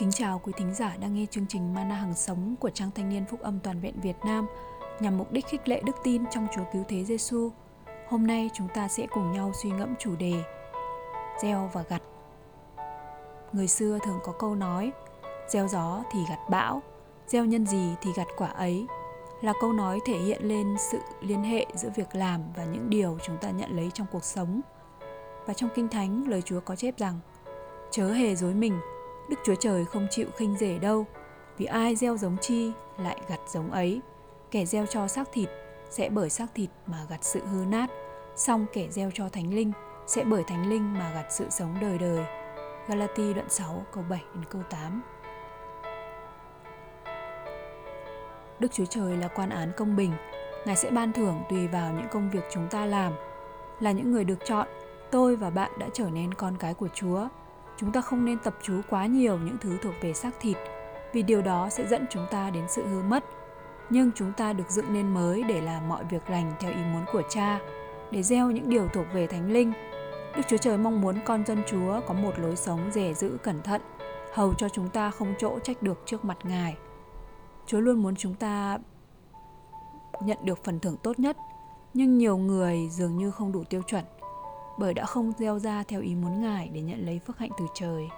Kính chào quý thính giả đang nghe chương trình Mana Hằng Sống của Trang Thanh niên Phúc Âm Toàn vẹn Việt Nam nhằm mục đích khích lệ đức tin trong Chúa Cứu Thế Giêsu. Hôm nay chúng ta sẽ cùng nhau suy ngẫm chủ đề Gieo và gặt. Người xưa thường có câu nói Gieo gió thì gặt bão, gieo nhân gì thì gặt quả ấy là câu nói thể hiện lên sự liên hệ giữa việc làm và những điều chúng ta nhận lấy trong cuộc sống. Và trong Kinh Thánh, lời Chúa có chép rằng Chớ hề dối mình, Đức Chúa Trời không chịu khinh rể đâu, vì ai gieo giống chi lại gặt giống ấy. Kẻ gieo cho xác thịt sẽ bởi xác thịt mà gặt sự hư nát, song kẻ gieo cho thánh linh sẽ bởi thánh linh mà gặt sự sống đời đời. Galati đoạn 6 câu 7 đến câu 8. Đức Chúa Trời là quan án công bình, Ngài sẽ ban thưởng tùy vào những công việc chúng ta làm. Là những người được chọn, tôi và bạn đã trở nên con cái của Chúa chúng ta không nên tập chú quá nhiều những thứ thuộc về xác thịt, vì điều đó sẽ dẫn chúng ta đến sự hư mất. Nhưng chúng ta được dựng nên mới để làm mọi việc lành theo ý muốn của cha, để gieo những điều thuộc về thánh linh. Đức chúa trời mong muốn con dân chúa có một lối sống rẻ giữ cẩn thận, hầu cho chúng ta không chỗ trách được trước mặt ngài. Chúa luôn muốn chúng ta nhận được phần thưởng tốt nhất, nhưng nhiều người dường như không đủ tiêu chuẩn bởi đã không gieo ra theo ý muốn Ngài để nhận lấy phước hạnh từ trời.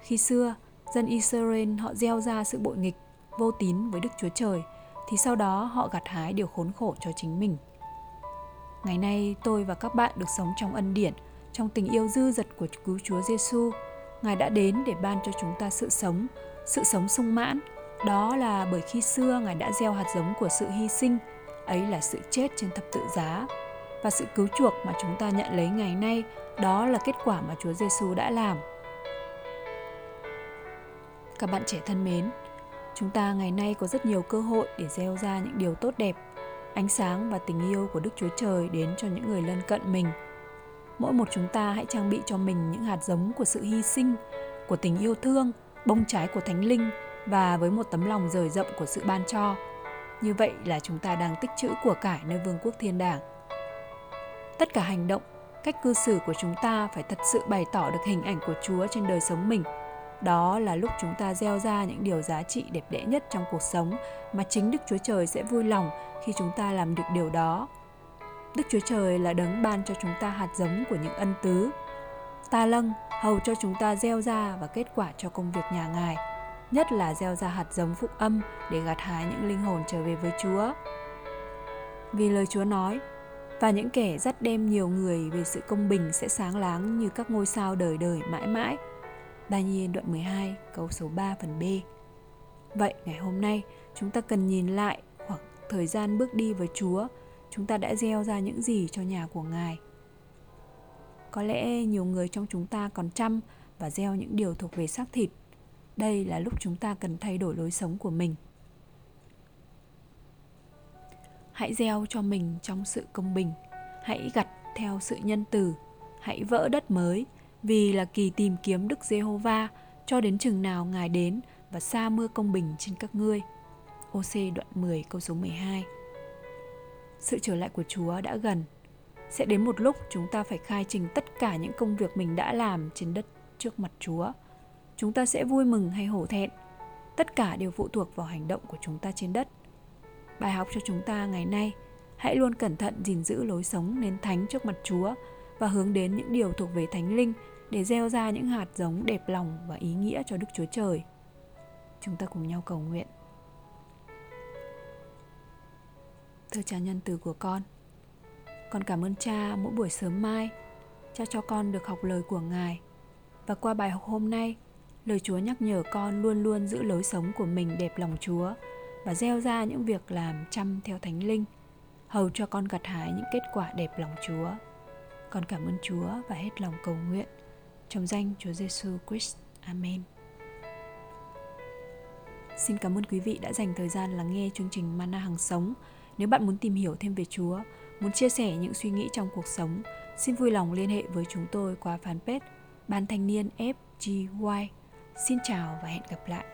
Khi xưa, dân Israel họ gieo ra sự bội nghịch, vô tín với Đức Chúa Trời, thì sau đó họ gặt hái điều khốn khổ cho chính mình. Ngày nay, tôi và các bạn được sống trong ân điển, trong tình yêu dư dật của cứu Chúa Giêsu. Ngài đã đến để ban cho chúng ta sự sống, sự sống sung mãn. Đó là bởi khi xưa Ngài đã gieo hạt giống của sự hy sinh, ấy là sự chết trên thập tự giá và sự cứu chuộc mà chúng ta nhận lấy ngày nay đó là kết quả mà Chúa Giêsu đã làm. Các bạn trẻ thân mến, chúng ta ngày nay có rất nhiều cơ hội để gieo ra những điều tốt đẹp, ánh sáng và tình yêu của Đức Chúa Trời đến cho những người lân cận mình. Mỗi một chúng ta hãy trang bị cho mình những hạt giống của sự hy sinh, của tình yêu thương, bông trái của Thánh Linh và với một tấm lòng rời rộng của sự ban cho. Như vậy là chúng ta đang tích trữ của cải nơi vương quốc thiên đàng tất cả hành động, cách cư xử của chúng ta phải thật sự bày tỏ được hình ảnh của chúa trên đời sống mình. Đó là lúc chúng ta gieo ra những điều giá trị đẹp đẽ nhất trong cuộc sống mà chính đức chúa trời sẽ vui lòng khi chúng ta làm được điều đó. Đức chúa trời là đấng ban cho chúng ta hạt giống của những ân tứ, ta lâng, hầu cho chúng ta gieo ra và kết quả cho công việc nhà ngài, nhất là gieo ra hạt giống phúc âm để gặt hái những linh hồn trở về với chúa. Vì lời chúa nói và những kẻ dắt đem nhiều người về sự công bình sẽ sáng láng như các ngôi sao đời đời mãi mãi. Daniel đoạn 12 câu số 3 phần B. Vậy ngày hôm nay chúng ta cần nhìn lại khoảng thời gian bước đi với Chúa, chúng ta đã gieo ra những gì cho nhà của Ngài. Có lẽ nhiều người trong chúng ta còn chăm và gieo những điều thuộc về xác thịt. Đây là lúc chúng ta cần thay đổi lối sống của mình hãy gieo cho mình trong sự công bình. Hãy gặt theo sự nhân từ. Hãy vỡ đất mới, vì là kỳ tìm kiếm đức giê-hô-va, cho đến chừng nào ngài đến và xa mưa công bình trên các ngươi. OC đoạn 10 câu số 12 Sự trở lại của Chúa đã gần. Sẽ đến một lúc chúng ta phải khai trình tất cả những công việc mình đã làm trên đất trước mặt Chúa. Chúng ta sẽ vui mừng hay hổ thẹn. Tất cả đều phụ thuộc vào hành động của chúng ta trên đất. Bài học cho chúng ta ngày nay, hãy luôn cẩn thận gìn giữ lối sống nên thánh trước mặt Chúa và hướng đến những điều thuộc về Thánh Linh để gieo ra những hạt giống đẹp lòng và ý nghĩa cho Đức Chúa Trời. Chúng ta cùng nhau cầu nguyện. Thưa cha nhân từ của con, con cảm ơn cha mỗi buổi sớm mai, cha cho con được học lời của Ngài. Và qua bài học hôm nay, lời Chúa nhắc nhở con luôn luôn giữ lối sống của mình đẹp lòng Chúa và gieo ra những việc làm chăm theo thánh linh hầu cho con gặt hái những kết quả đẹp lòng Chúa. Con cảm ơn Chúa và hết lòng cầu nguyện trong danh Chúa Giêsu Christ. Amen. Xin cảm ơn quý vị đã dành thời gian lắng nghe chương trình Mana hàng sống. Nếu bạn muốn tìm hiểu thêm về Chúa, muốn chia sẻ những suy nghĩ trong cuộc sống, xin vui lòng liên hệ với chúng tôi qua fanpage Ban Thanh niên FGY. Xin chào và hẹn gặp lại.